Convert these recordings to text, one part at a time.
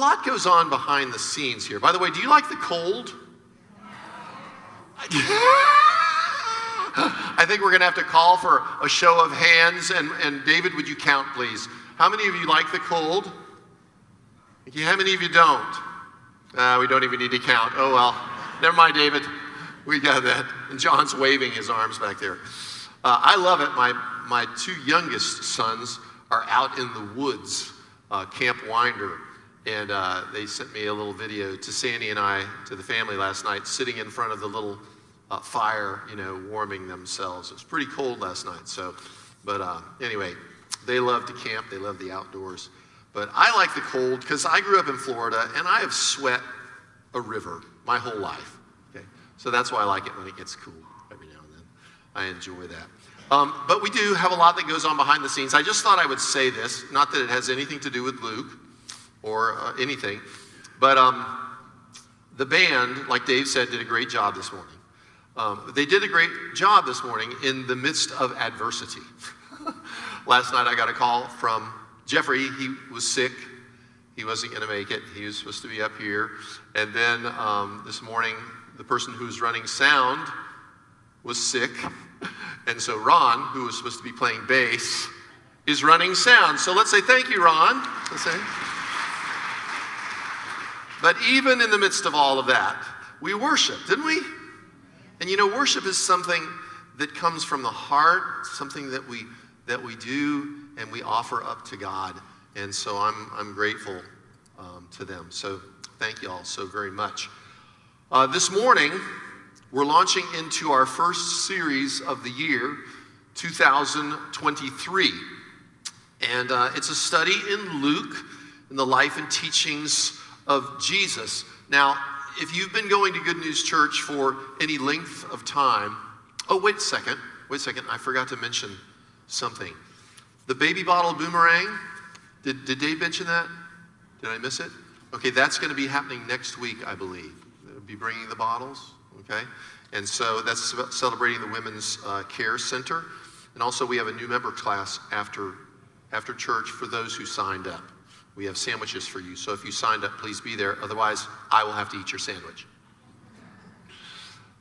lot goes on behind the scenes here. By the way, do you like the cold? I think we're going to have to call for a show of hands. And, and David, would you count, please? How many of you like the cold? How many of you don't? Uh, we don't even need to count. Oh, well. Never mind, David. We got that. And John's waving his arms back there. Uh, I love it. My, my two youngest sons are out in the woods, uh, Camp Winder. And uh, they sent me a little video to Sandy and I, to the family last night, sitting in front of the little uh, fire, you know, warming themselves. It was pretty cold last night. So, but uh, anyway, they love to camp. They love the outdoors. But I like the cold because I grew up in Florida and I have sweat a river my whole life. Okay, so that's why I like it when it gets cool every now and then. I enjoy that. Um, but we do have a lot that goes on behind the scenes. I just thought I would say this, not that it has anything to do with Luke or uh, anything, but um, the band, like Dave said, did a great job this morning. Um, they did a great job this morning in the midst of adversity. Last night I got a call from Jeffrey. He was sick. He wasn't going to make it. He was supposed to be up here. And then um, this morning, the person who was running sound was sick. And so Ron, who was supposed to be playing bass, is running sound. So let's say thank you, Ron. Let's say. But even in the midst of all of that, we worship, didn't we? And you know, worship is something that comes from the heart, something that we that we do and we offer up to God. And so I'm I'm grateful um, to them. So thank you all so very much. Uh, this morning, we're launching into our first series of the year, 2023. And uh, it's a study in Luke, in the life and teachings of Jesus. Now, if you've been going to Good News Church for any length of time, oh, wait a second, wait a second, I forgot to mention something. The baby bottle boomerang, did, did Dave mention that? Did I miss it? Okay, that's going to be happening next week, I believe. They'll be bringing the bottles, okay? And so that's celebrating the Women's uh, Care Center. And also, we have a new member class after, after church for those who signed up. We have sandwiches for you. So if you signed up, please be there. Otherwise, I will have to eat your sandwich.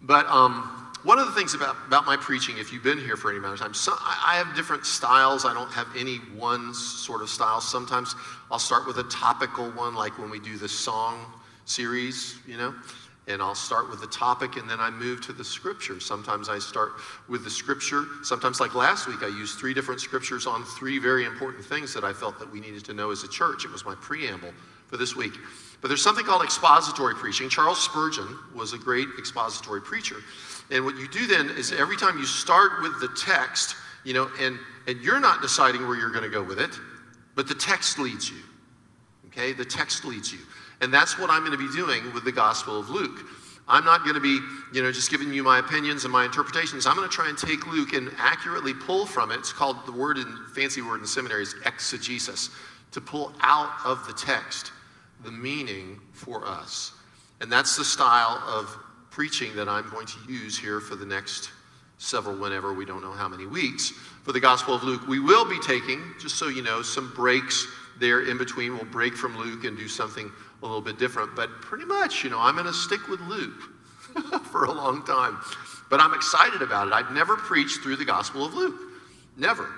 But um, one of the things about, about my preaching, if you've been here for any amount of time, so I, I have different styles. I don't have any one sort of style. Sometimes I'll start with a topical one, like when we do the song series, you know and I'll start with the topic and then I move to the scripture. Sometimes I start with the scripture. Sometimes, like last week, I used three different scriptures on three very important things that I felt that we needed to know as a church. It was my preamble for this week. But there's something called expository preaching. Charles Spurgeon was a great expository preacher. And what you do then is every time you start with the text, you know, and, and you're not deciding where you're going to go with it, but the text leads you. Okay? The text leads you. And that's what I'm going to be doing with the Gospel of Luke. I'm not going to be, you know, just giving you my opinions and my interpretations. I'm going to try and take Luke and accurately pull from it. It's called the word in fancy word in seminary is exegesis, to pull out of the text the meaning for us. And that's the style of preaching that I'm going to use here for the next several, whenever we don't know how many weeks. For the Gospel of Luke, we will be taking, just so you know, some breaks there in between. We'll break from Luke and do something a little bit different. But pretty much, you know, I'm going to stick with Luke for a long time. But I'm excited about it. I've never preached through the Gospel of Luke. Never.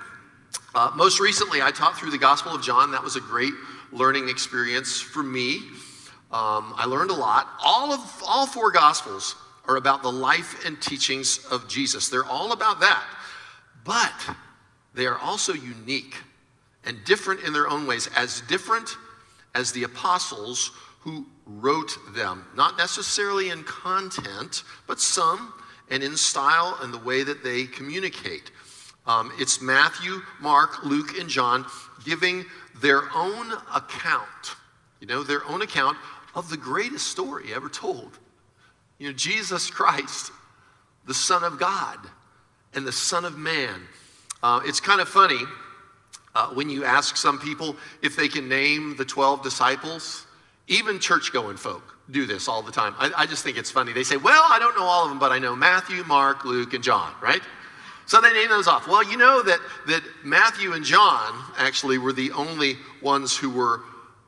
Uh, most recently, I taught through the Gospel of John. That was a great learning experience for me. Um, I learned a lot. All of all four Gospels are about the life and teachings of Jesus. They're all about that. But they are also unique and different in their own ways, as different as the apostles who wrote them, not necessarily in content, but some, and in style and the way that they communicate. Um, it's Matthew, Mark, Luke, and John giving their own account, you know, their own account of the greatest story ever told. You know, Jesus Christ, the Son of God and the Son of Man. Uh, it's kind of funny uh, when you ask some people if they can name the 12 disciples, even church going folk do this all the time. I, I, just think it's funny. They say, Well, I don't know all of them, but I know Matthew, Mark, Luke, and John, right? So they name those off. Well, you know that, that Matthew and John actually were the only ones who were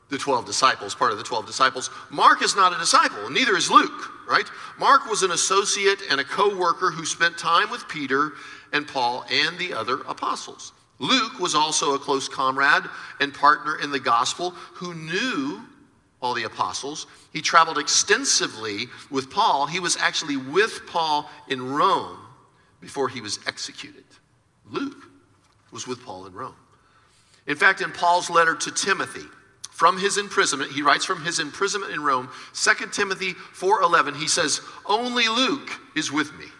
the 12 disciples, part of the 12 disciples. Mark is not a disciple, neither is Luke, right? Mark was an associate and a co worker who spent time with Peter and Paul and the other apostles. Luke was also a close comrade and partner in the gospel who knew all the apostles. He traveled extensively with Paul. He was actually with Paul in Rome before he was executed. Luke was with Paul in Rome. In fact, in Paul's letter to Timothy, from his imprisonment, he writes from his imprisonment in Rome, 2 Timothy 4:11, he says, "Only Luke is with me."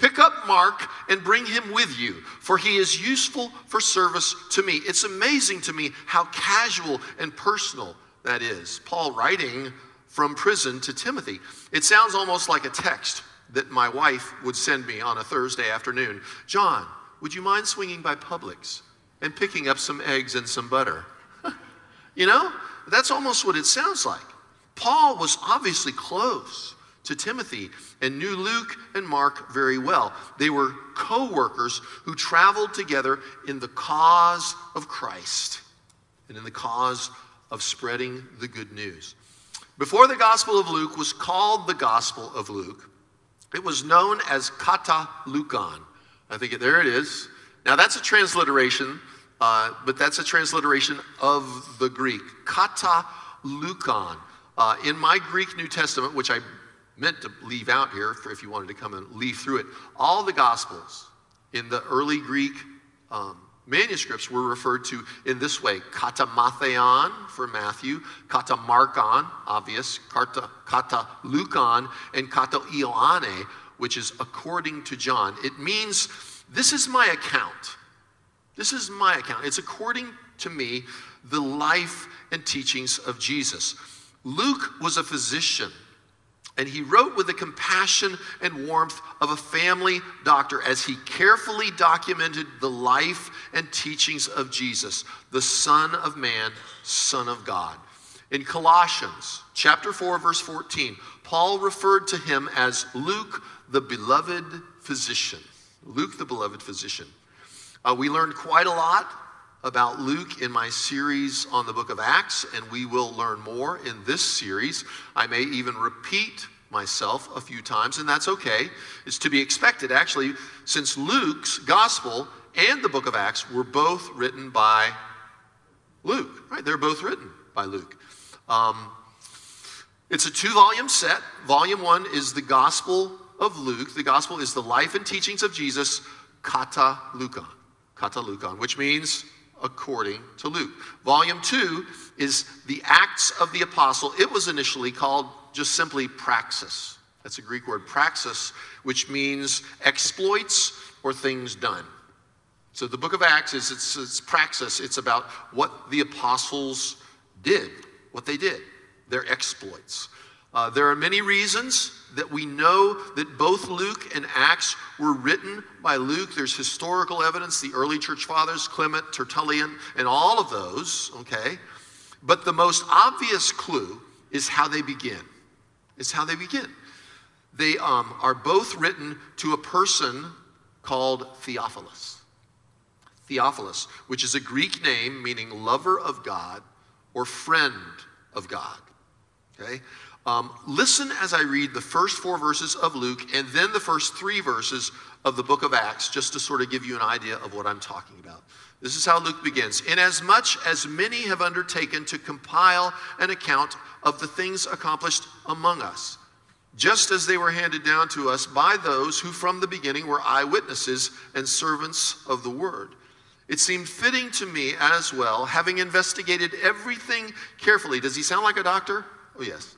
Pick up Mark and bring him with you, for he is useful for service to me. It's amazing to me how casual and personal that is. Paul writing from prison to Timothy. It sounds almost like a text that my wife would send me on a Thursday afternoon. John, would you mind swinging by Publix and picking up some eggs and some butter? you know, that's almost what it sounds like. Paul was obviously close to Timothy and knew Luke and Mark very well. They were co workers who traveled together in the cause of Christ and in the cause of spreading the good news. Before the Gospel of Luke was called the Gospel of Luke, it was known as Kata Lukon. I think it, there it is. Now that's a transliteration, uh, but that's a transliteration of the Greek. Kata Lukon. Uh, in my Greek New Testament, which I meant to leave out here for if you wanted to come and leaf through it, all the Gospels in the early Greek um, manuscripts were referred to in this way kata matheon for Matthew, kata markon, obvious, kata, kata lukon, and kata ioane, which is according to John. It means this is my account. This is my account. It's according to me the life and teachings of Jesus. Luke was a physician and he wrote with the compassion and warmth of a family doctor as he carefully documented the life and teachings of Jesus, the Son of Man, Son of God. In Colossians chapter 4 verse 14, Paul referred to him as Luke the beloved physician. Luke the beloved physician. Uh, we learned quite a lot about Luke in my series on the book of Acts, and we will learn more in this series. I may even repeat myself a few times, and that's okay. It's to be expected, actually, since Luke's gospel and the book of Acts were both written by Luke, right? They're both written by Luke. Um, it's a two volume set. Volume one is the gospel of Luke. The gospel is the life and teachings of Jesus, kata Lukon. Kata Lukon, which means according to Luke. Volume 2 is the Acts of the Apostle. It was initially called just simply praxis. That's a Greek word, praxis, which means exploits or things done. So the book of Acts is it's, it's praxis. It's about what the apostles did, what they did, their exploits. Uh, there are many reasons that we know that both Luke and Acts were written by Luke. There's historical evidence, the early church fathers, Clement, Tertullian, and all of those, okay? But the most obvious clue is how they begin. It's how they begin. They um, are both written to a person called Theophilus. Theophilus, which is a Greek name meaning lover of God or friend of God. Okay? Um, listen as I read the first four verses of Luke and then the first three verses of the book of Acts, just to sort of give you an idea of what I'm talking about. This is how Luke begins. Inasmuch as many have undertaken to compile an account of the things accomplished among us, just as they were handed down to us by those who from the beginning were eyewitnesses and servants of the word. It seemed fitting to me as well, having investigated everything carefully. Does he sound like a doctor? Oh, yes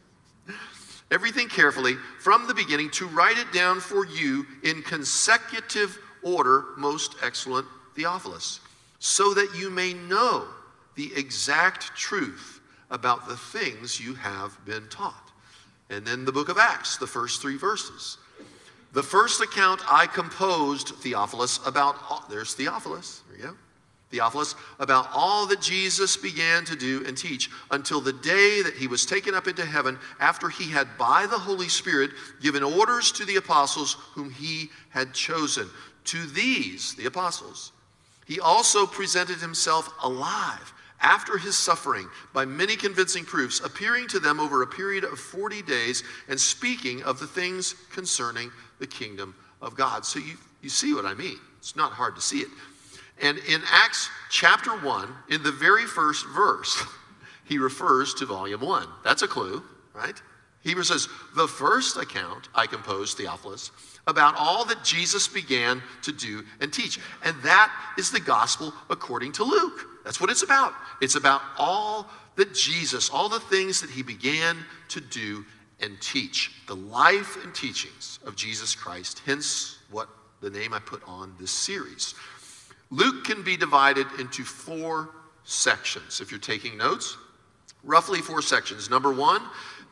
everything carefully from the beginning to write it down for you in consecutive order, most excellent Theophilus, so that you may know the exact truth about the things you have been taught. And then the book of Acts, the first three verses. The first account I composed, Theophilus, about, oh, there's Theophilus, there you go Theophilus, about all that Jesus began to do and teach until the day that he was taken up into heaven after he had, by the Holy Spirit, given orders to the apostles whom he had chosen. To these, the apostles, he also presented himself alive after his suffering by many convincing proofs, appearing to them over a period of 40 days and speaking of the things concerning the kingdom of God. So you, you see what I mean. It's not hard to see it. And in Acts chapter 1, in the very first verse, he refers to volume 1. That's a clue, right? Hebrews says, The first account I composed, Theophilus, about all that Jesus began to do and teach. And that is the gospel according to Luke. That's what it's about. It's about all that Jesus, all the things that he began to do and teach, the life and teachings of Jesus Christ, hence what the name I put on this series. Luke can be divided into four sections. If you're taking notes, roughly four sections. Number one,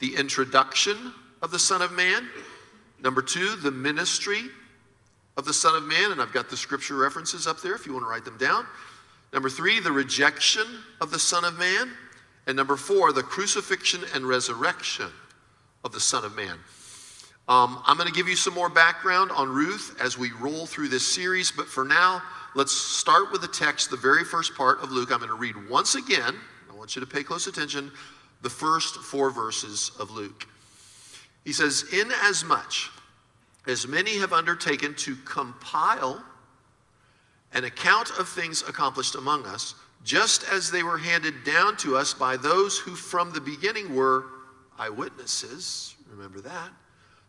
the introduction of the Son of Man. Number two, the ministry of the Son of Man. And I've got the scripture references up there if you want to write them down. Number three, the rejection of the Son of Man. And number four, the crucifixion and resurrection of the Son of Man. Um, I'm going to give you some more background on Ruth as we roll through this series, but for now, let's start with the text, the very first part of Luke. I'm going to read once again, I want you to pay close attention, the first four verses of Luke. He says, Inasmuch as many have undertaken to compile an account of things accomplished among us, just as they were handed down to us by those who from the beginning were eyewitnesses, remember that,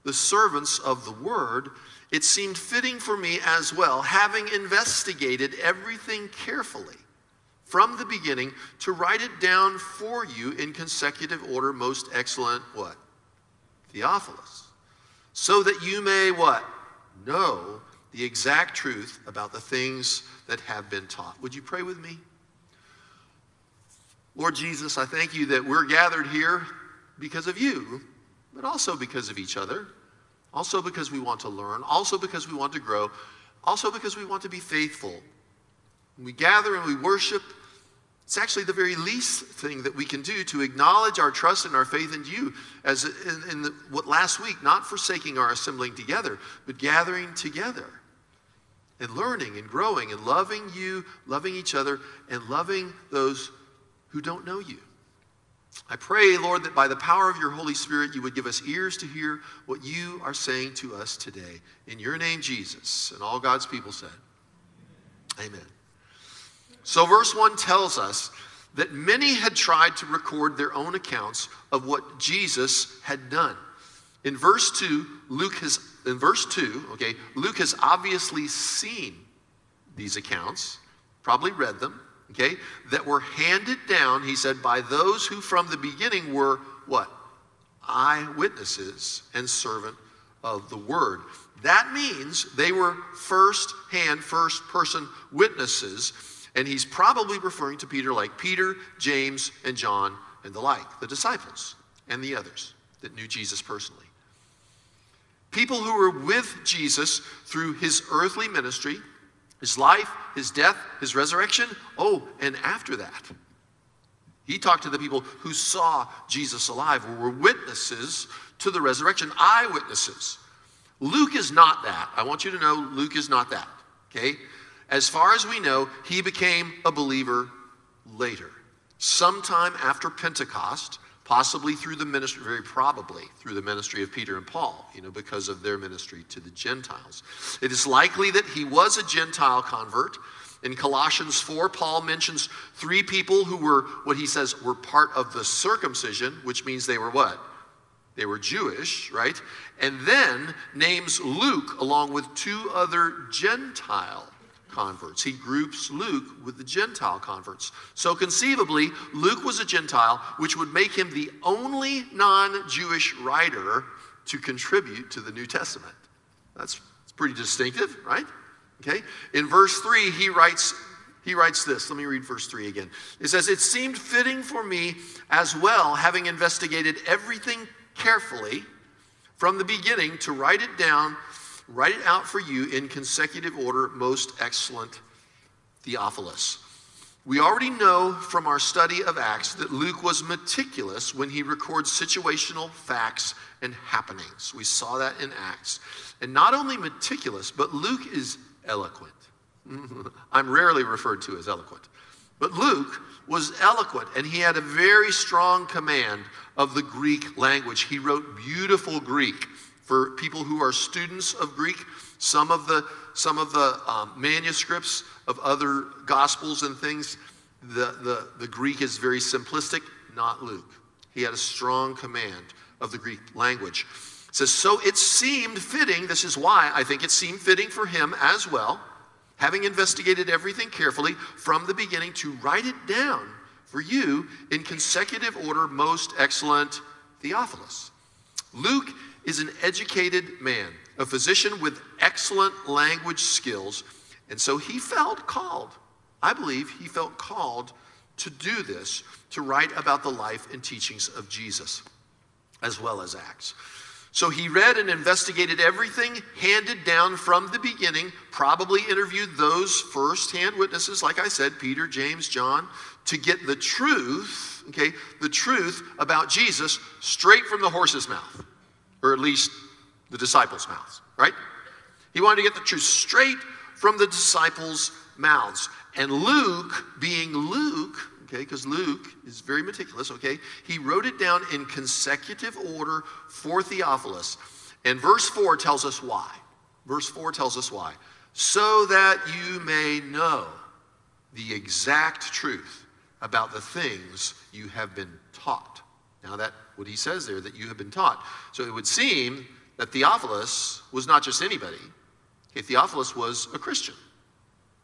the servants of the word, it seemed fitting for me as well, having investigated everything carefully from the beginning, to write it down for you in consecutive order, most excellent what? Theophilus. So that you may what? Know the exact truth about the things that have been taught. Would you pray with me? Lord Jesus, I thank you that we're gathered here because of you, but also because of each other, also because we want to learn, also because we want to grow, also because we want to be faithful. When we gather and we worship, it's actually the very least thing that we can do to acknowledge our trust and our faith in you. As in, in the, what last week, not forsaking our assembling together, but gathering together and learning and growing and loving you, loving each other, and loving those who don't know you. I pray, Lord, that by the power of your Holy Spirit, you would give us ears to hear what you are saying to us today. In your name, Jesus. And all God's people said, Amen. So, verse 1 tells us that many had tried to record their own accounts of what Jesus had done. In verse 2, Luke has in verse 2, okay, Luke has obviously seen these accounts, probably read them, okay, that were handed down, he said, by those who from the beginning were what? Eyewitnesses and servant of the word. That means they were first hand, first person witnesses. And he's probably referring to Peter like Peter, James, and John, and the like, the disciples and the others that knew Jesus personally. People who were with Jesus through his earthly ministry, his life, his death, his resurrection. Oh, and after that, he talked to the people who saw Jesus alive, who were witnesses to the resurrection, eyewitnesses. Luke is not that. I want you to know Luke is not that. Okay? As far as we know, he became a believer later. Sometime after Pentecost, possibly through the ministry, very probably through the ministry of Peter and Paul, you know, because of their ministry to the Gentiles. It is likely that he was a Gentile convert. In Colossians 4, Paul mentions three people who were what he says were part of the circumcision, which means they were what? They were Jewish, right? And then names Luke along with two other Gentile converts. He groups Luke with the Gentile converts. So conceivably, Luke was a Gentile, which would make him the only non Jewish writer to contribute to the New Testament. That's, pretty distinctive, right? Okay. In verse 3, he writes. He writes this. Let me read verse 3 again. It says, It seemed fitting for me as well, having investigated everything carefully from the beginning, to write it down Write it out for you in consecutive order, most excellent Theophilus. We already know from our study of Acts that Luke was meticulous when he records situational facts and happenings. We saw that in Acts. And not only meticulous, but Luke is eloquent. I'm rarely referred to as eloquent, But Luke was eloquent and he had a very strong command of the Greek language. He wrote beautiful Greek for people who are students of Greek. Some of the, some of the um, manuscripts of other gospels and things, the, the, the Greek is very simplistic, not Luke. He had a strong command of the Greek language. It says, So it seemed fitting, this is why I think it seemed fitting for him as well, having investigated everything carefully from the beginning, to write it down for you in consecutive order, most excellent Theophilus. Luke is an educated man, a physician with excellent language skills, and so he felt called. I believe he felt called to do this, to write about the life and teachings of Jesus, as well as Acts. So he read and investigated everything handed down from the beginning, probably interviewed those first hand witnesses, like I said, Peter, James, John, to get the truth, okay, the truth about Jesus straight from the horse's mouth, or at least the disciples' mouths, right? He wanted to get the truth straight from the disciples' mouths. And Luke, being Luke, okay, because Luke is very meticulous, okay, he wrote it down in consecutive order for Theophilus. And verse 4 tells us why. Verse 4 tells us why. So that you may know the exact truth about the things you have been taught. Now, that what he says there, that you have been taught. So it would seem that Theophilus was not just anybody. Okay, Theophilus was a Christian,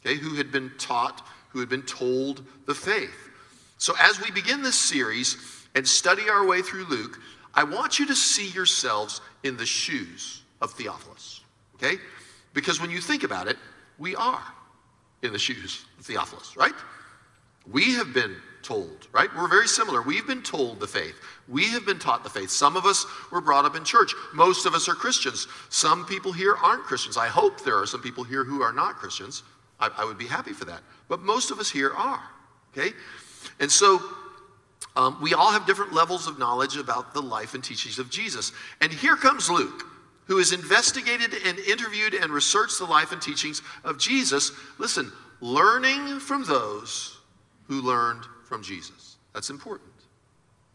okay, who had been taught, who had been told the faith. So, as we begin this series and study our way through Luke, I want you to see yourselves in the shoes of Theophilus, okay? Because when you think about it, we are in the shoes of Theophilus, right? We have been told, right? We're very similar. We've been told the faith. We have been taught the faith. Some of us were brought up in church. Most of us are Christians. Some people here aren't Christians. I hope there are some people here who are not Christians. I, I would be happy for that. But most of us here are, okay? And so um, we all have different levels of knowledge about the life and teachings of Jesus. And here comes Luke, who has investigated and interviewed and researched the life and teachings of Jesus. Listen, learning from those who learned from Jesus. That's important.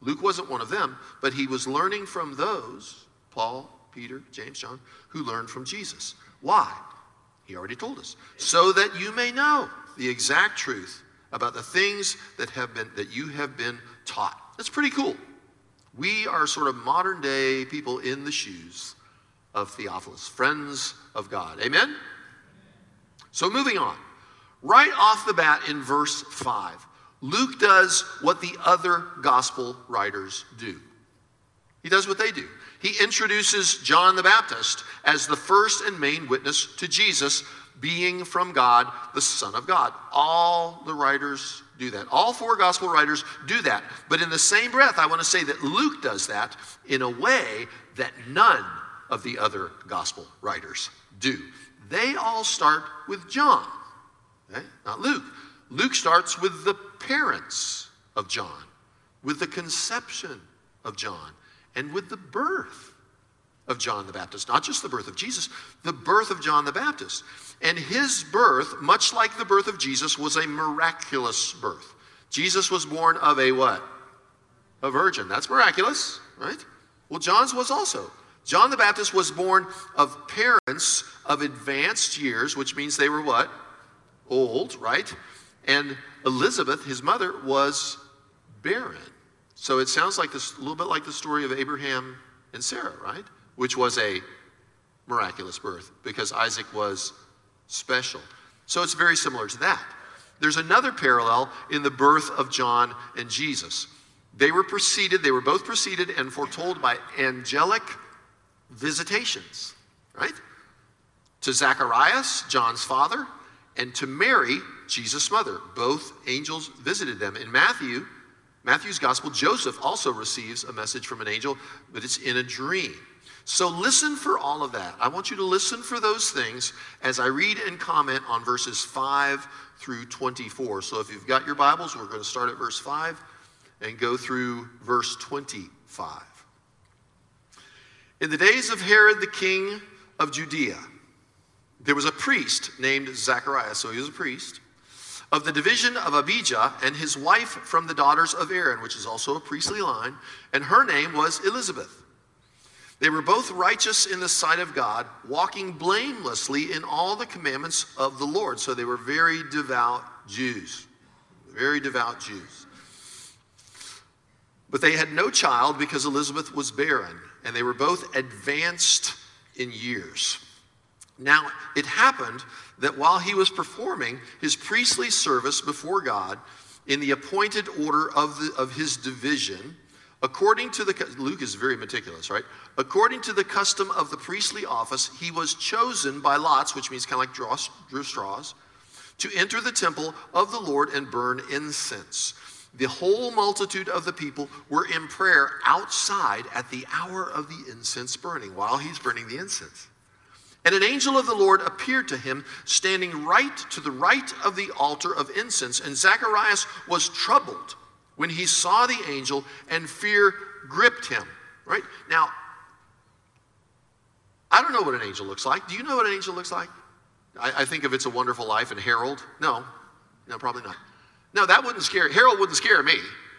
Luke wasn't one of them, but he was learning from those, Paul, Peter, James, John, who learned from Jesus. Why? He already told us. So that you may know the exact truth about the things that have been that you have been taught. That's pretty cool. We are sort of modern day people in the shoes of Theophilus, friends of God. Amen? So moving on. Right off the bat in verse 5, Luke does what the other gospel writers do. He does what they do. He introduces John the Baptist as the first and main witness to Jesus being from God, the Son of God. All the writers do that. All four gospel writers do that. But in the same breath, I want to say that Luke does that in a way that none of the other gospel writers do. They all start with John, okay? not Luke. Luke starts with the parents of John, with the conception of John, and with the birth of John the Baptist. Not just the birth of Jesus, the birth of John the Baptist. And his birth, much like the birth of Jesus, was a miraculous birth. Jesus was born of a what? A virgin. That's miraculous, right? Well, John's was also. John the Baptist was born of parents of advanced years, which means they were what? Old, right? And Elizabeth, his mother, was barren. So it sounds like this a little bit like the story of Abraham and Sarah, right? Which was a miraculous birth because Isaac was special. So it's very similar to that. There's another parallel in the birth of John and Jesus. They were preceded, they were both preceded and foretold by angelic visitations, right? To Zacharias, John's father, and to Mary, Jesus' mother. Both angels visited them. In Matthew, Matthew's gospel, Joseph also receives a message from an angel, but it's in a dream. So listen for all of that. I want you to listen for those things as I read and comment on verses 5 through 24. So if you've got your Bibles, we're going to start at verse 5 and go through verse 25. In the days of Herod the king of Judea, there was a priest named Zacharias, so he was a priest, of the division of Abijah, and his wife from the daughters of Aaron, which is also a priestly line, and her name was Elizabeth. They were both righteous in the sight of God, walking blamelessly in all the commandments of the Lord. So they were very devout Jews. Very devout Jews. But they had no child because Elizabeth was barren, and they were both advanced in years. Now, it happened that while he was performing his priestly service before God in the appointed order of, the, of his division, according to the, Luke is very meticulous, right? According to the custom of the priestly office, he was chosen by lots, which means kind of like draw, drew straws, to enter the temple of the Lord and burn incense. The whole multitude of the people were in prayer outside at the hour of the incense burning, while he's burning the incense. And an angel of the Lord appeared to him, standing right to the right of the altar of incense. And Zacharias was troubled when he saw the angel, and fear gripped him. Right? Now, I don't know what an angel looks like. Do you know what an angel looks like? I, I think of It's a Wonderful Life and Harold. No, no, probably not. No, that wouldn't scare, Harold wouldn't scare me,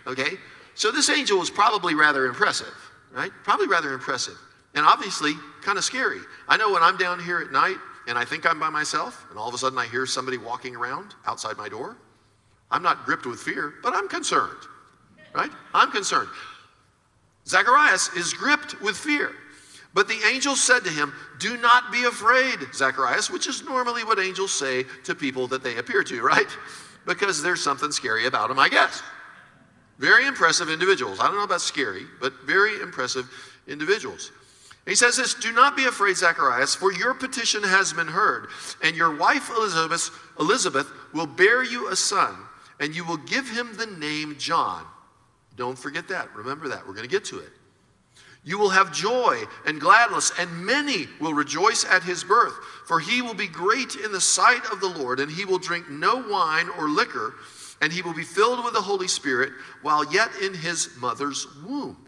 okay? So this angel was probably rather impressive, right? Probably rather impressive. And obviously, kind of scary. I know when I'm down here at night and I think I'm by myself, and all of a sudden I hear somebody walking around outside my door, I'm not gripped with fear, but I'm concerned, right? I'm concerned. Zacharias is gripped with fear. But the angel said to him, Do not be afraid, Zacharias, which is normally what angels say to people that they appear to, right? Because there's something scary about them, I guess. Very impressive individuals. I don't know about scary, but very impressive individuals. He says this Do not be afraid, Zacharias, for your petition has been heard, and your wife Elizabeth, Elizabeth will bear you a son, and you will give him the name John. Don't forget that. Remember that. We're going to get to it. You will have joy and gladness, and many will rejoice at his birth. For he will be great in the sight of the Lord, and he will drink no wine or liquor, and he will be filled with the Holy Spirit while yet in his mother's womb.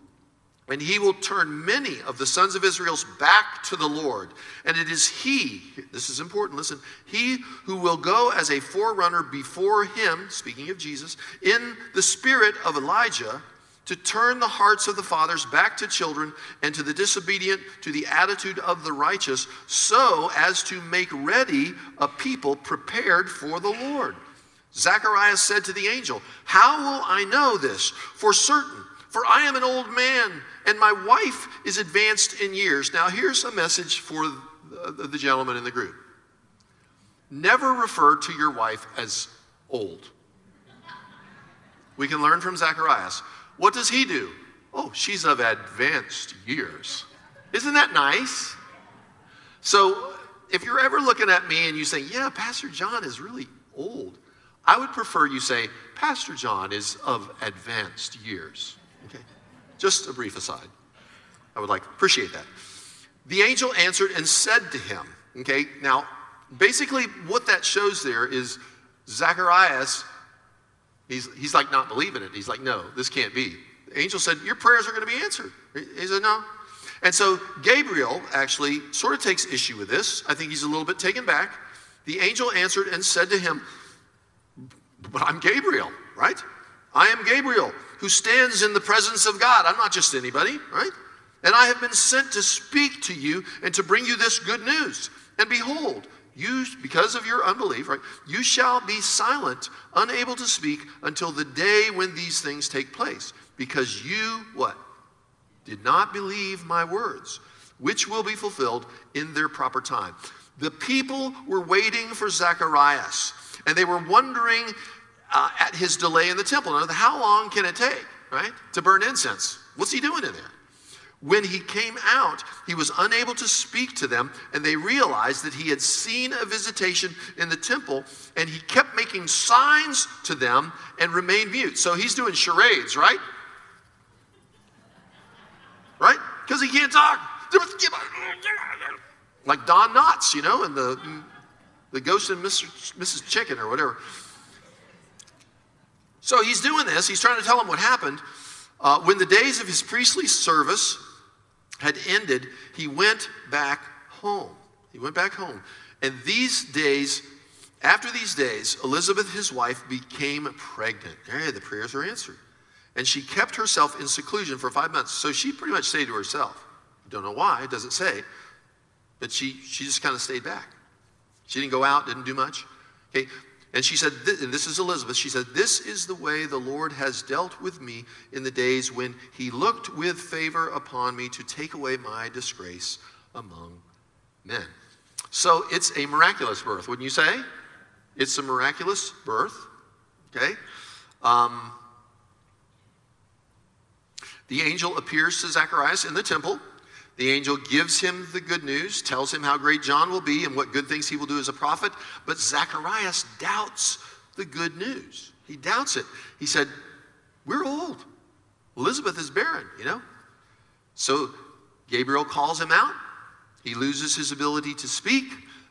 And he will turn many of the sons of Israel back to the Lord. And it is he, this is important, listen, he who will go as a forerunner before him, speaking of Jesus, in the spirit of Elijah to turn the hearts of the fathers back to children and to the disobedient to the attitude of the righteous, so as to make ready a people prepared for the Lord. Zacharias said to the angel, How will I know this for certain? For I am an old man, and my wife is advanced in years. Now, here's a message for the gentleman in the group never refer to your wife as old. We can learn from Zacharias. What does he do? Oh, she's of advanced years. Isn't that nice? So, if you're ever looking at me and you say, Yeah, Pastor John is really old, I would prefer you say, Pastor John is of advanced years. Okay? Just a brief aside. I would like, appreciate that. The angel answered and said to him, Okay, now, basically, what that shows there is Zacharias He's, he's like not believing it. He's like, no, this can't be. The angel said, Your prayers are going to be answered. He said, No. And so Gabriel actually sort of takes issue with this. I think he's a little bit taken back. The angel answered and said to him, But I'm Gabriel, right? I am Gabriel who stands in the presence of God. I'm not just anybody, right? And I have been sent to speak to you and to bring you this good news. And behold, you, because of your unbelief, right, you shall be silent, unable to speak until the day when these things take place. Because you, what? Did not believe my words, which will be fulfilled in their proper time. The people were waiting for Zacharias, and they were wondering uh, at his delay in the temple. Now, how long can it take, right, to burn incense? What's he doing in there? When he came out, he was unable to speak to them, and they realized that he had seen a visitation in the temple, and he kept making signs to them and remained mute. So he's doing charades, right? Right? Because he can't talk. Like Don Knotts, you know, and the, the ghost and Mr., Mrs. Chicken or whatever. So he's doing this. He's trying to tell them what happened. Uh, when the days of his priestly service had ended, he went back home. He went back home. And these days After these days, Elizabeth, his wife, became pregnant. Hey, the prayers were answered. And she kept herself in seclusion for five months. So she pretty much stayed to herself. Don't know why, it doesn't say. But she, she just kind of stayed back. She didn't go out, didn't do much. Okay, and she said, and this is Elizabeth, she said, This is the way the Lord has dealt with me in the days when he looked with favor upon me to take away my disgrace among men. So it's a miraculous birth, wouldn't you say? It's a miraculous birth. Okay? Um, the angel appears to Zacharias in the temple. The angel gives him the good news, tells him how great John will be and what good things he will do as a prophet. But Zacharias doubts the good news. He doubts it. He said, We're old. Elizabeth is barren, you know? So Gabriel calls him out. He loses his ability to speak,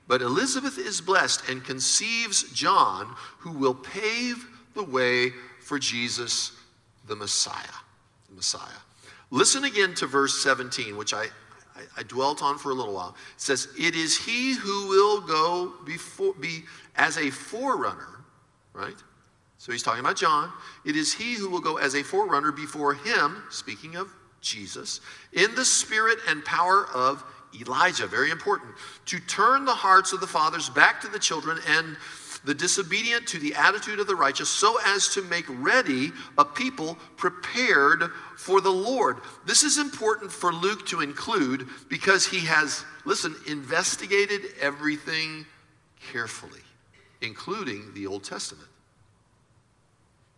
but Elizabeth is blessed and conceives John, who will pave the way for Jesus, the Messiah. The Messiah. Listen again to verse 17, which I, I, I, dwelt on for a little while. It says, It is he who will go before, be as a forerunner, right? So he's talking about John. It is he who will go as a forerunner before him, speaking of Jesus, in the spirit and power of Elijah. Very important. To turn the hearts of the fathers back to the children and the disobedient to the attitude of the righteous, so as to make ready a people prepared for the Lord. This is important for Luke to include because he has, listen, investigated everything carefully, including the Old Testament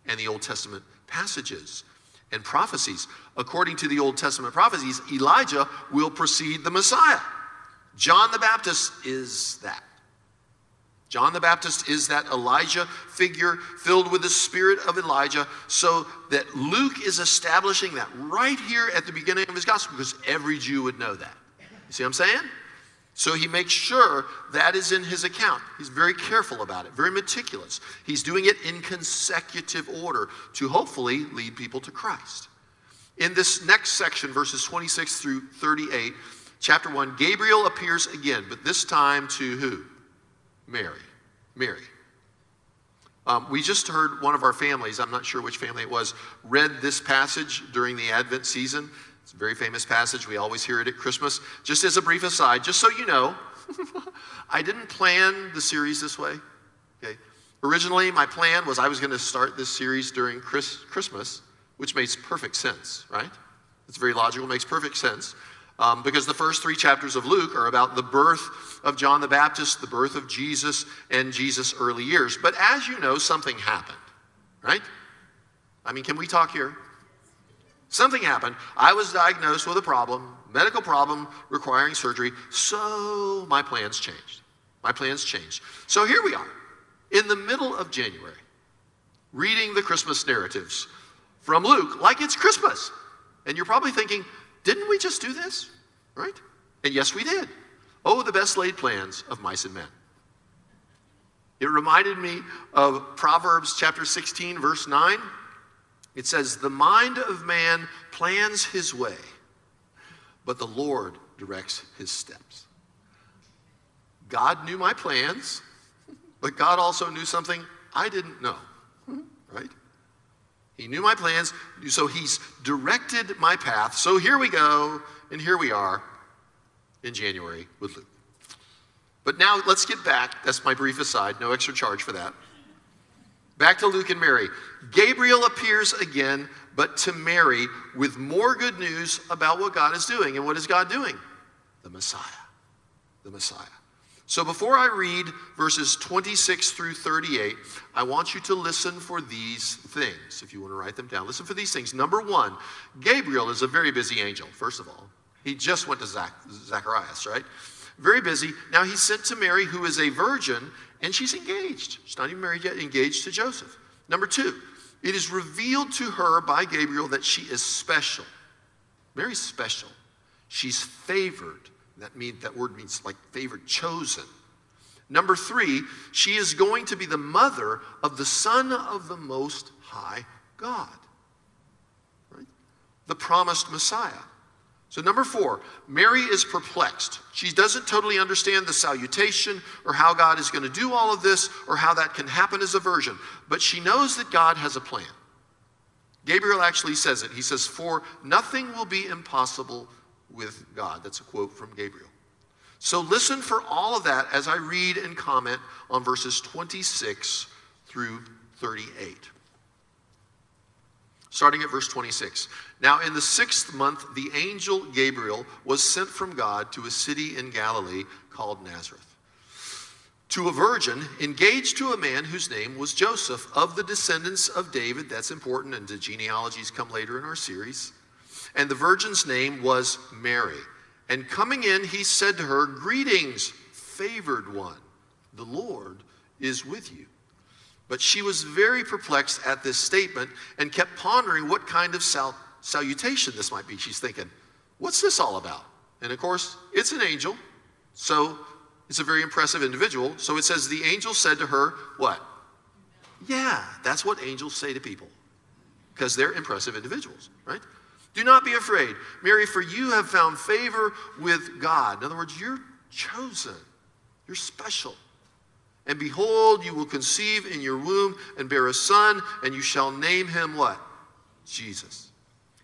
and the Old Testament passages and prophecies. According to the Old Testament prophecies, Elijah will precede the Messiah. John the Baptist is that. John the Baptist is that Elijah figure filled with the spirit of Elijah, so that Luke is establishing that right here at the beginning of his gospel because every Jew would know that. You see what I'm saying? So he makes sure that is in his account. He's very careful about it, very meticulous. He's doing it in consecutive order to hopefully lead people to Christ. In this next section, verses 26 through 38, chapter 1, Gabriel appears again, but this time to who? Mary. Mary. Um, we just heard one of our families, I'm not sure which family it was, read this passage during the Advent season. It's a very famous passage. We always hear it at Christmas. Just as a brief aside, just so you know, I didn't plan the series this way. Okay. Originally, my plan was I was going to start this series during Chris, Christmas, which makes perfect sense, right? It's very logical, makes perfect sense. Um, because the first three chapters of Luke are about the birth of John the Baptist, the birth of Jesus, and Jesus' early years. But as you know, something happened, right? I mean, can we talk here? Something happened. I was diagnosed with a problem, medical problem requiring surgery, so my plans changed. My plans changed. So here we are, in the middle of January, reading the Christmas narratives from Luke like it's Christmas. And you're probably thinking, didn't we just do this? Right? And yes, we did. Oh, the best laid plans of mice and men. It reminded me of Proverbs chapter 16, verse 9. It says, The mind of man plans his way, but the Lord directs his steps. God knew my plans, but God also knew something I didn't know, right? He knew my plans, so he's directed my path. So here we go, and here we are in January with Luke. But now let's get back. That's my brief aside, no extra charge for that. Back to Luke and Mary. Gabriel appears again, but to Mary with more good news about what God is doing. And what is God doing? The Messiah. The Messiah. So before I read verses 26 through 38, I want you to listen for these things, if you want to write them down. Listen for these things. Number one, Gabriel is a very busy angel, first of all. He just went to Zach, Zacharias, right? Very busy. Now he's sent to Mary, who is a virgin, and she's engaged. She's not even married yet, engaged to Joseph. Number two, it is revealed to her by Gabriel that she is special. Mary's special. She's favored. That mean that word means like favored, chosen. Number three, she is going to be the mother of the Son of the Most High God. Right? The promised Messiah. So, number four, Mary is perplexed. She doesn't totally understand the salutation or how God is going to do all of this or how that can happen as a virgin, but she knows that God has a plan. Gabriel actually says it. He says, For nothing will be impossible with God. That's a quote from Gabriel. So, listen for all of that as I read and comment on verses 26 through 38. Starting at verse 26. Now, in the sixth month, the angel Gabriel was sent from God to a city in Galilee called Nazareth to a virgin engaged to a man whose name was Joseph of the descendants of David. That's important, and the genealogies come later in our series. And the virgin's name was Mary. And coming in, he said to her, Greetings, favored one, the Lord is with you. But she was very perplexed at this statement and kept pondering what kind of sal- salutation this might be. She's thinking, what's this all about? And of course, it's an angel, so it's a very impressive individual. So it says, the angel said to her, what? Yeah, that's what angels say to people because they're impressive individuals, right? Do not be afraid, Mary, for you have found favor with God. In other words, you're chosen, you're special. And behold, you will conceive in your womb and bear a son, and you shall name him what? Jesus.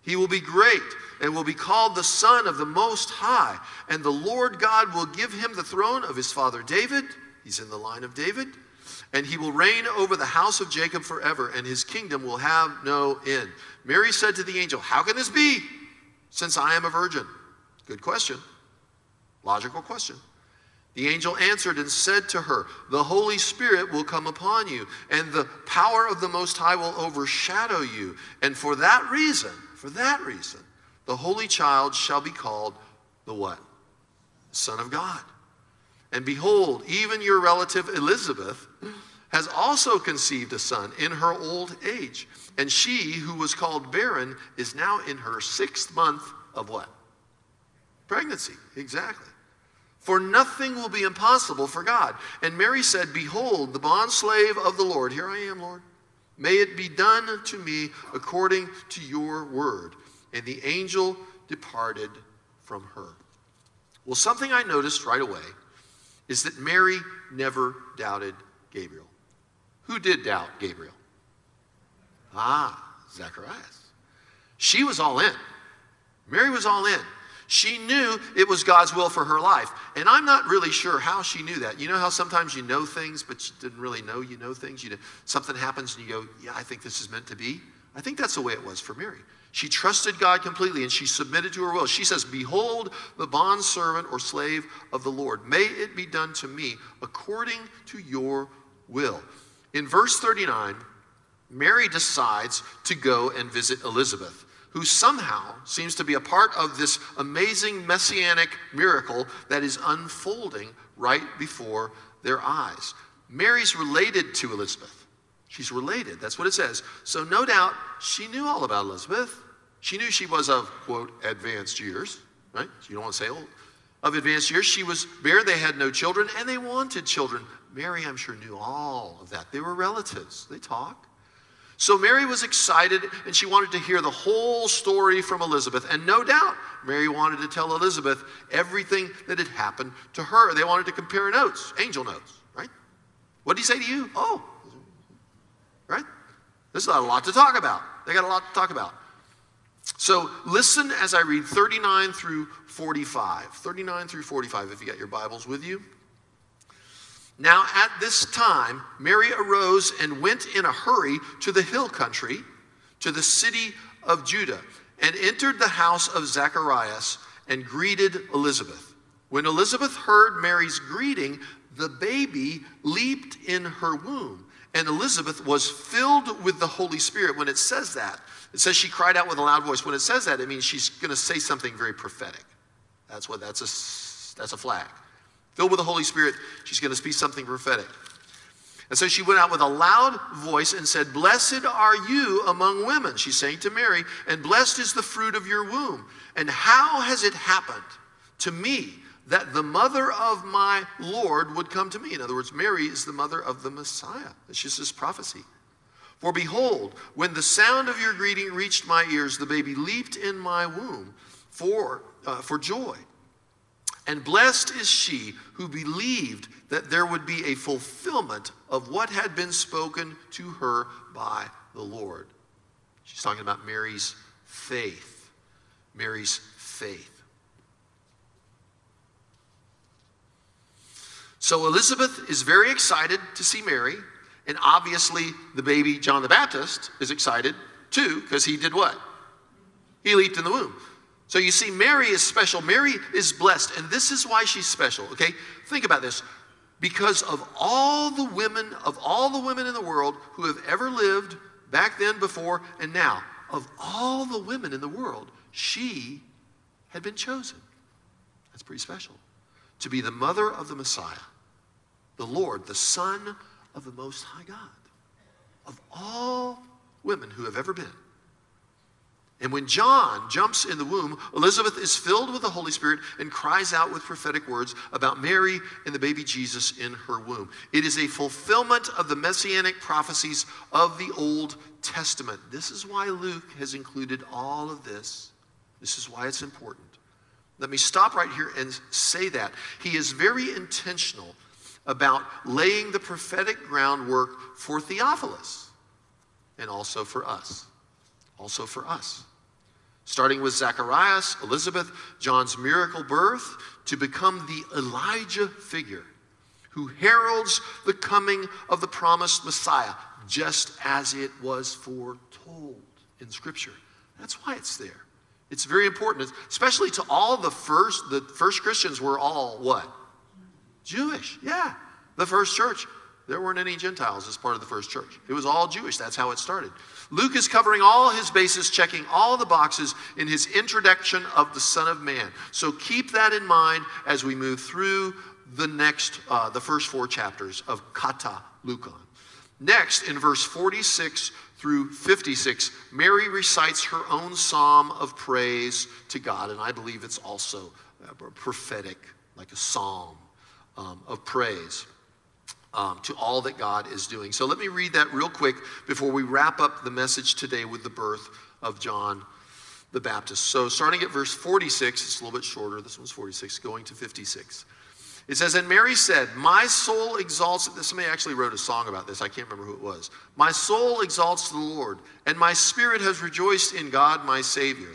He will be great and will be called the Son of the Most High. And the Lord God will give him the throne of his father David. He's in the line of David. And he will reign over the house of Jacob forever, and his kingdom will have no end. Mary said to the angel, How can this be, since I am a virgin? Good question. Logical question. The angel answered and said to her, The Holy Spirit will come upon you, and the power of the Most High will overshadow you. And for that reason, for that reason, the Holy Child shall be called the what? Son of God. And behold, even your relative Elizabeth has also conceived a son in her old age. And she, who was called barren, is now in her sixth month of what? Pregnancy, exactly. For nothing will be impossible for God. And Mary said, Behold, the bondslave of the Lord. Here I am, Lord. May it be done to me according to your word. And the angel departed from her. Well, something I noticed right away is that Mary never doubted Gabriel. Who did doubt Gabriel? Ah, Zacharias. She was all in. Mary was all in. She knew it was God's will for her life. And I'm not really sure how she knew that. You know how sometimes you know things, but you didn't really know you know things? You know, something happens and you go, Yeah, I think this is meant to be. I think that's the way it was for Mary. She trusted God completely and she submitted to her will. She says, Behold, the bondservant or slave of the Lord. May it be done to me according to your will. In verse 39, Mary decides to go and visit Elizabeth who somehow seems to be a part of this amazing messianic miracle that is unfolding right before their eyes. Mary's related to Elizabeth. She's related. That's what it says. So, no doubt, she knew all about Elizabeth. She knew she was of, quote, advanced years, right? You don't want to say old. Of advanced years. She was barren. They had no children, and they wanted children. Mary, I'm sure, knew all of that. They were relatives. They talk. So Mary was excited and she wanted to hear the whole story from Elizabeth. And no doubt, Mary wanted to tell Elizabeth everything that had happened to her. They wanted to compare notes, angel notes, right? What did he say to you? Oh, right? There's a lot to talk about. They got a lot to talk about. So listen as I read 39 through 45. 39 through 45, if you got your Bibles with you. Now, at this time, Mary arose and went in a hurry to the hill country, to the city of Judah, and entered the house of Zacharias and greeted Elizabeth. When Elizabeth heard Mary's greeting, the baby leaped in her womb, and Elizabeth was filled with the Holy Spirit. When it says that, it says she cried out with a loud voice. When it says that, it means she's going to say something very prophetic. That's what that's a that's a flag. Filled with the Holy Spirit, she's going to speak something prophetic. And so she went out with a loud voice and said, Blessed are you among women, she's saying to Mary, and blessed is the fruit of your womb. And how has it happened to me that the mother of my Lord would come to me? In other words, Mary is the mother of the Messiah. It's just this prophecy. For behold, when the sound of your greeting reached my ears, the baby leaped in my womb. for, uh, for joy. And blessed is she who believed that there would be a fulfillment of what had been spoken to her by the Lord. She's talking about Mary's faith. Mary's faith. So Elizabeth is very excited to see Mary, and obviously the baby John the Baptist is excited too, because he did what? He leaped in the womb. So you see, Mary is special. Mary is blessed, and this is why she's special, okay? Think about this. Because of all the women, of all the women in the world who have ever lived back then, before, and now, of all the women in the world, she had been chosen. That's pretty special. To be the mother of the Messiah, the Lord, the Son of the Most High God. Of all women who have ever been, and when John jumps in the womb, Elizabeth is filled with the Holy Spirit and cries out with prophetic words about Mary and the baby Jesus in her womb. It is a fulfillment of the messianic prophecies of the Old Testament. This is why Luke has included all of this. This is why it's important. Let me stop right here and say that. He is very intentional about laying the prophetic groundwork for Theophilus and also for us. Also for us starting with Zacharias, Elizabeth, John's miracle birth, to become the Elijah figure who heralds the coming of the promised Messiah, just as it was foretold in Scripture. That's why it's there. It's very important, especially to all the first, the first Christians were all what? Jewish, yeah. The first church. There weren't any Gentiles as part of the first church. It was all Jewish. That's how it started. Luke is covering all his bases, checking all the boxes in his introduction of the Son of Man. So keep that in mind as we move through the next, uh, the first four chapters of Kata Lukon. Next, in verse 46 through 56, Mary recites her own psalm of praise to God, and I believe it's also prophetic, like a psalm um, of praise um, to all that God is doing. So let me read that real quick before we wrap up the message today with the birth of John the Baptist. So starting at verse 46, it's a little bit shorter. This one's 46, going to 56. It says, And Mary said, My soul exalts, This somebody actually wrote a song about this. I can't remember who it was. My soul exalts the Lord, and my spirit has rejoiced in God my Savior.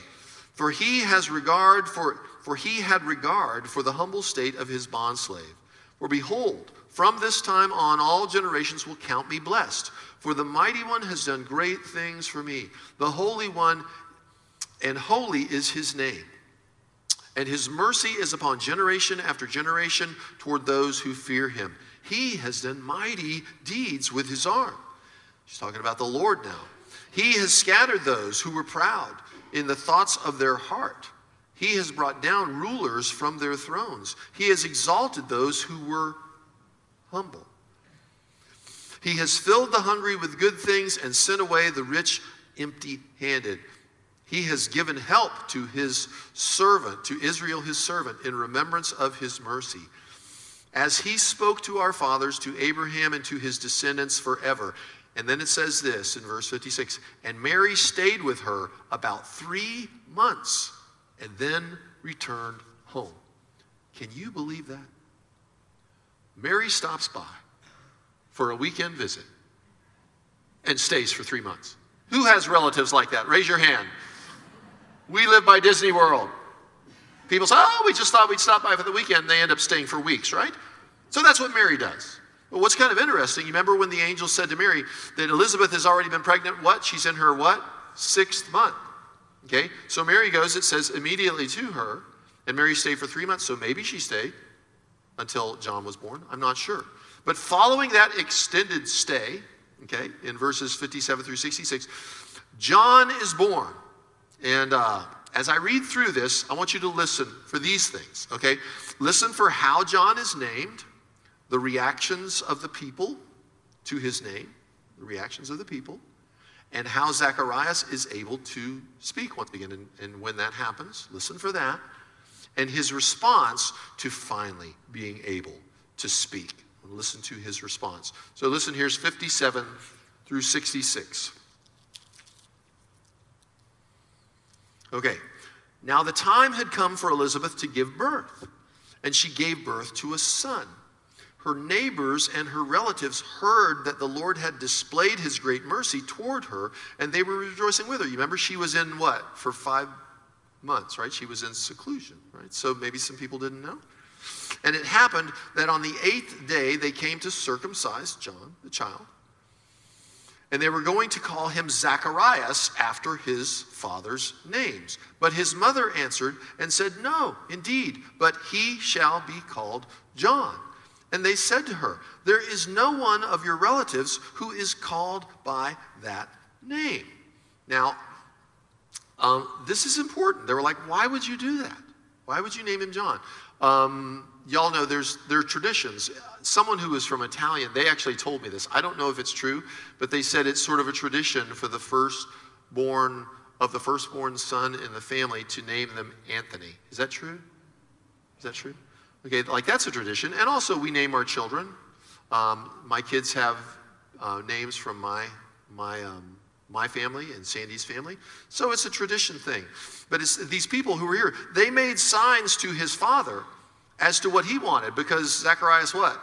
For he has regard for, for he had regard for the humble state of his bondslave. For behold, from this time on, all generations will count me blessed. For the mighty one has done great things for me. The Holy One, and holy is his name. And his mercy is upon generation after generation toward those who fear him. He has done mighty deeds with his arm. She's talking about the Lord now. He has scattered those who were proud in the thoughts of their heart. He has brought down rulers from their thrones. He has exalted those who were humble. He has filled the hungry with good things and sent away the rich empty handed. He has given help to his servant, to Israel his servant, in remembrance of his mercy. As he spoke to our fathers, to Abraham, and to his descendants forever. And then it says this in verse 56 And Mary stayed with her about three months and then returned home. Can you believe that? Mary stops by for a weekend visit and stays for three months. Who has relatives like that? Raise your hand. We live by Disney World. People say, oh, we just thought we'd stop by for the weekend. They end up staying for weeks, right? So that's what Mary does. But what's kind of interesting, you remember when the angel said to Mary that Elizabeth has already been pregnant? What? She's in her what? Sixth month. Okay? So Mary goes, it says, immediately to her, and Mary stayed for three months, so maybe she stayed until John was born? I'm not sure. But following that extended stay, okay, in verses 57 through 66, John is born. And uh, as I read through this, I want you to listen for these things, okay? Listen for how John is named, the reactions of the people to his name, the reactions of the people, and how Zacharias is able to speak once again. And, and when that happens, listen for that and his response to finally being able to speak. Listen to his response. So listen, here's 57 through 66. Okay. Now the time had come for Elizabeth to give birth, and she gave birth to a son. Her neighbors and her relatives heard that the Lord had displayed his great mercy toward her, and they were rejoicing with her. You remember she was in what? For five months, right? She was in seclusion, right? So maybe some people didn't know. And it happened that on the eighth day they came to circumcise John, the child. And they were going to call him Zacharias after his father's names. But his mother answered and said, No, indeed, but he shall be called John. And they said to her, There is no one of your relatives who is called by that name. Now, um, this is important. They were like, Why would you do that? Why would you name him John? Um, y'all know there's there are traditions. Someone who was from Italian, they actually told me this. I don't know if it's true, but they said it's sort of a tradition for the firstborn of the firstborn son in the family to name them Anthony. Is that true? Is that true? Okay, like that's a tradition. And also, we name our children. Um, my kids have uh, names from my my um, my family and Sandy's family. So it's a tradition thing. But it's these people who were here, they made signs to his father as to what he wanted because Zacharias what?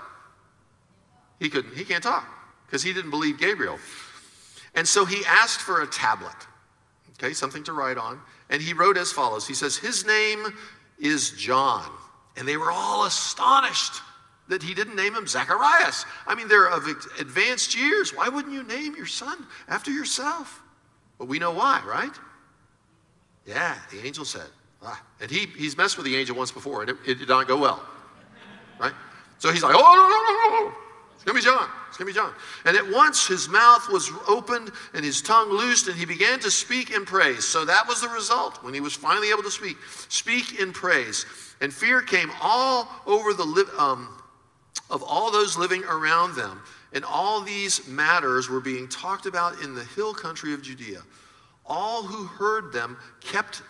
He couldn't, he can't talk because he didn't believe Gabriel. And so he asked for a tablet, okay, something to write on. And he wrote as follows He says, His name is John. And they were all astonished that he didn't name him Zacharias. I mean, they're of advanced years. Why wouldn't you name your son after yourself? But we know why, right? Yeah, the angel said. Ah. And he, he's messed with the angel once before, and it, it did not go well. Right? So he's like, oh, no, no, no, no. It's going to be John. It's going to be John. And at once his mouth was opened and his tongue loosed, and he began to speak in praise. So that was the result when he was finally able to speak. Speak in praise. And fear came all over the, um, of all those living around them. And all these matters were being talked about in the hill country of Judea. All who heard them kept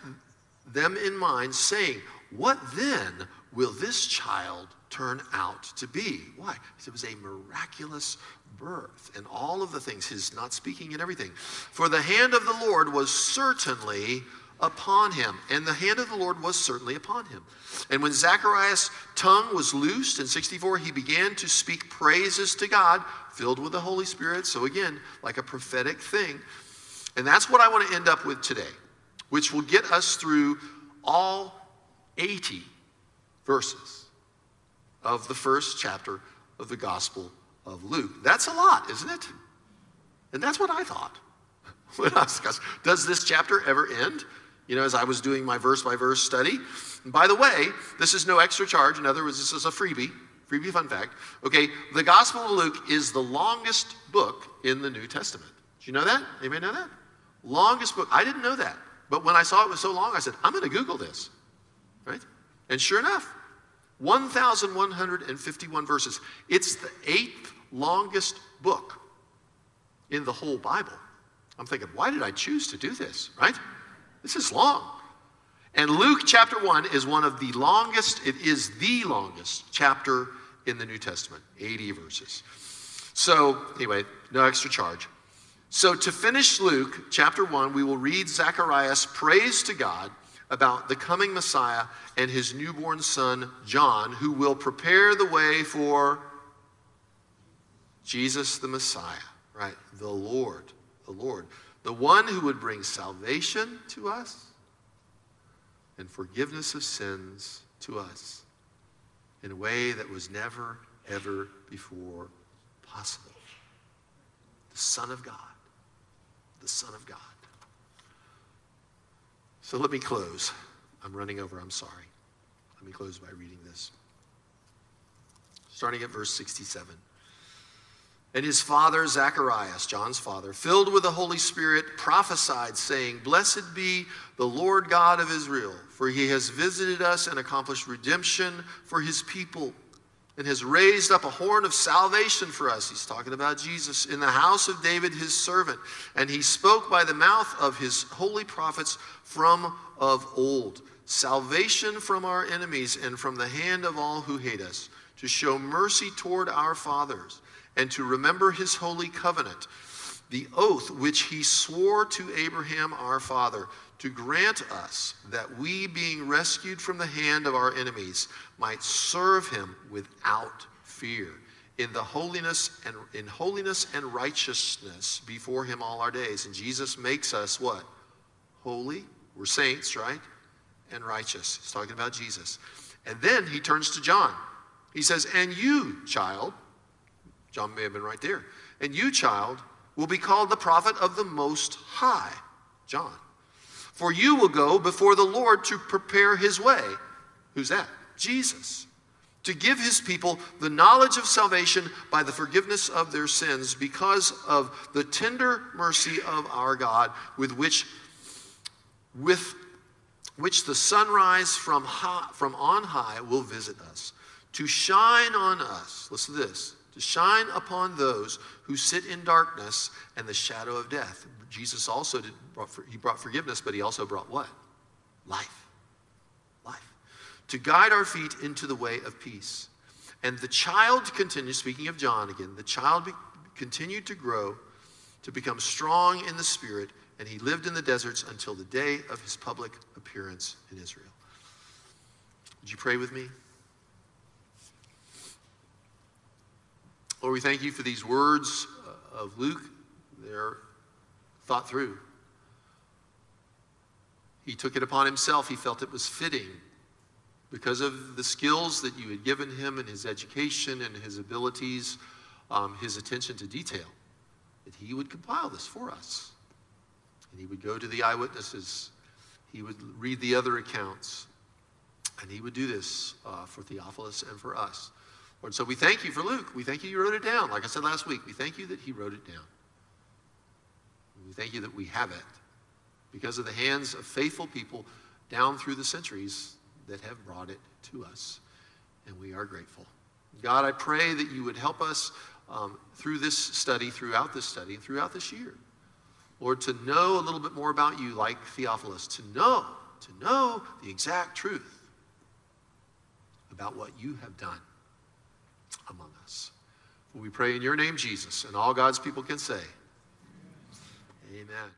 them in mind, saying, What then will this child turn out to be? Why? It was a miraculous birth and all of the things, his not speaking and everything. For the hand of the Lord was certainly upon him. And the hand of the Lord was certainly upon him. And when Zacharias' tongue was loosed in 64, he began to speak praises to God, filled with the Holy Spirit. So, again, like a prophetic thing. And that's what I want to end up with today, which will get us through all 80 verses of the first chapter of the Gospel of Luke. That's a lot, isn't it? And that's what I thought. when I asked, Does this chapter ever end? You know, as I was doing my verse by verse study. And by the way, this is no extra charge. In other words, this is a freebie. Freebie fun fact. Okay, the Gospel of Luke is the longest book in the New Testament. Do you know that? Anybody know that? Longest book. I didn't know that. But when I saw it was so long, I said, I'm going to Google this. Right? And sure enough, 1,151 verses. It's the eighth longest book in the whole Bible. I'm thinking, why did I choose to do this? Right? This is long. And Luke chapter 1 is one of the longest, it is the longest chapter in the New Testament, 80 verses. So, anyway, no extra charge. So, to finish Luke chapter 1, we will read Zacharias' praise to God about the coming Messiah and his newborn son, John, who will prepare the way for Jesus the Messiah, right? The Lord, the Lord the one who would bring salvation to us and forgiveness of sins to us in a way that was never, ever before possible. The Son of God. The Son of God. So let me close. I'm running over, I'm sorry. Let me close by reading this. Starting at verse 67. And his father, Zacharias, John's father, filled with the Holy Spirit, prophesied, saying, Blessed be the Lord God of Israel, for he has visited us and accomplished redemption for his people, and has raised up a horn of salvation for us. He's talking about Jesus in the house of David, his servant. And he spoke by the mouth of his holy prophets from of old salvation from our enemies and from the hand of all who hate us, to show mercy toward our fathers and to remember his holy covenant, the oath which he swore to Abraham our father, to grant us that we, being rescued from the hand of our enemies, might serve him without fear in the holiness and in holiness and righteousness before him all our days. And Jesus makes us what? Holy. We're saints, right? And righteous. He's talking about Jesus. And then he turns to John. He says, And you, child, John may have been right there, and you, child, will be called the prophet of the Most High, John. For you will go before the Lord to prepare his way. Who's that? Jesus. To give his people the knowledge of salvation by the forgiveness of their sins because of the tender mercy of our God with which with which the sunrise from, high, from on high will visit us, to shine on us. Listen to this to shine upon those who sit in darkness and the shadow of death. Jesus also did, brought, he brought forgiveness, but he also brought what? Life. Life. To guide our feet into the way of peace. And the child continued, speaking of John again, the child be, continued to grow, to become strong in the spirit, and he lived in the deserts until the day of his public appearance in Israel. Would you pray with me? Lord, we thank you for these words uh, of Luke. They're thought through. He took it upon himself. He felt it was fitting because of the skills that you had given him and his education and his abilities, um, his attention to detail, that he would compile this for us. And he would go to the eyewitnesses, he would read the other accounts, and he would do this uh, for Theophilus and for us. Lord, so we thank you for Luke. We thank you you wrote it down. Like I said last week, we thank you that he wrote it down. We thank you that we have it because of the hands of faithful people down through the centuries that have brought it to us. And we are grateful. God, I pray that you would help us um, through this study, throughout this study, and throughout this year. Lord, to know a little bit more about you, like Theophilus, to know, to know the exact truth about what you have done we pray in your name, Jesus, and all God's people can say, Amen.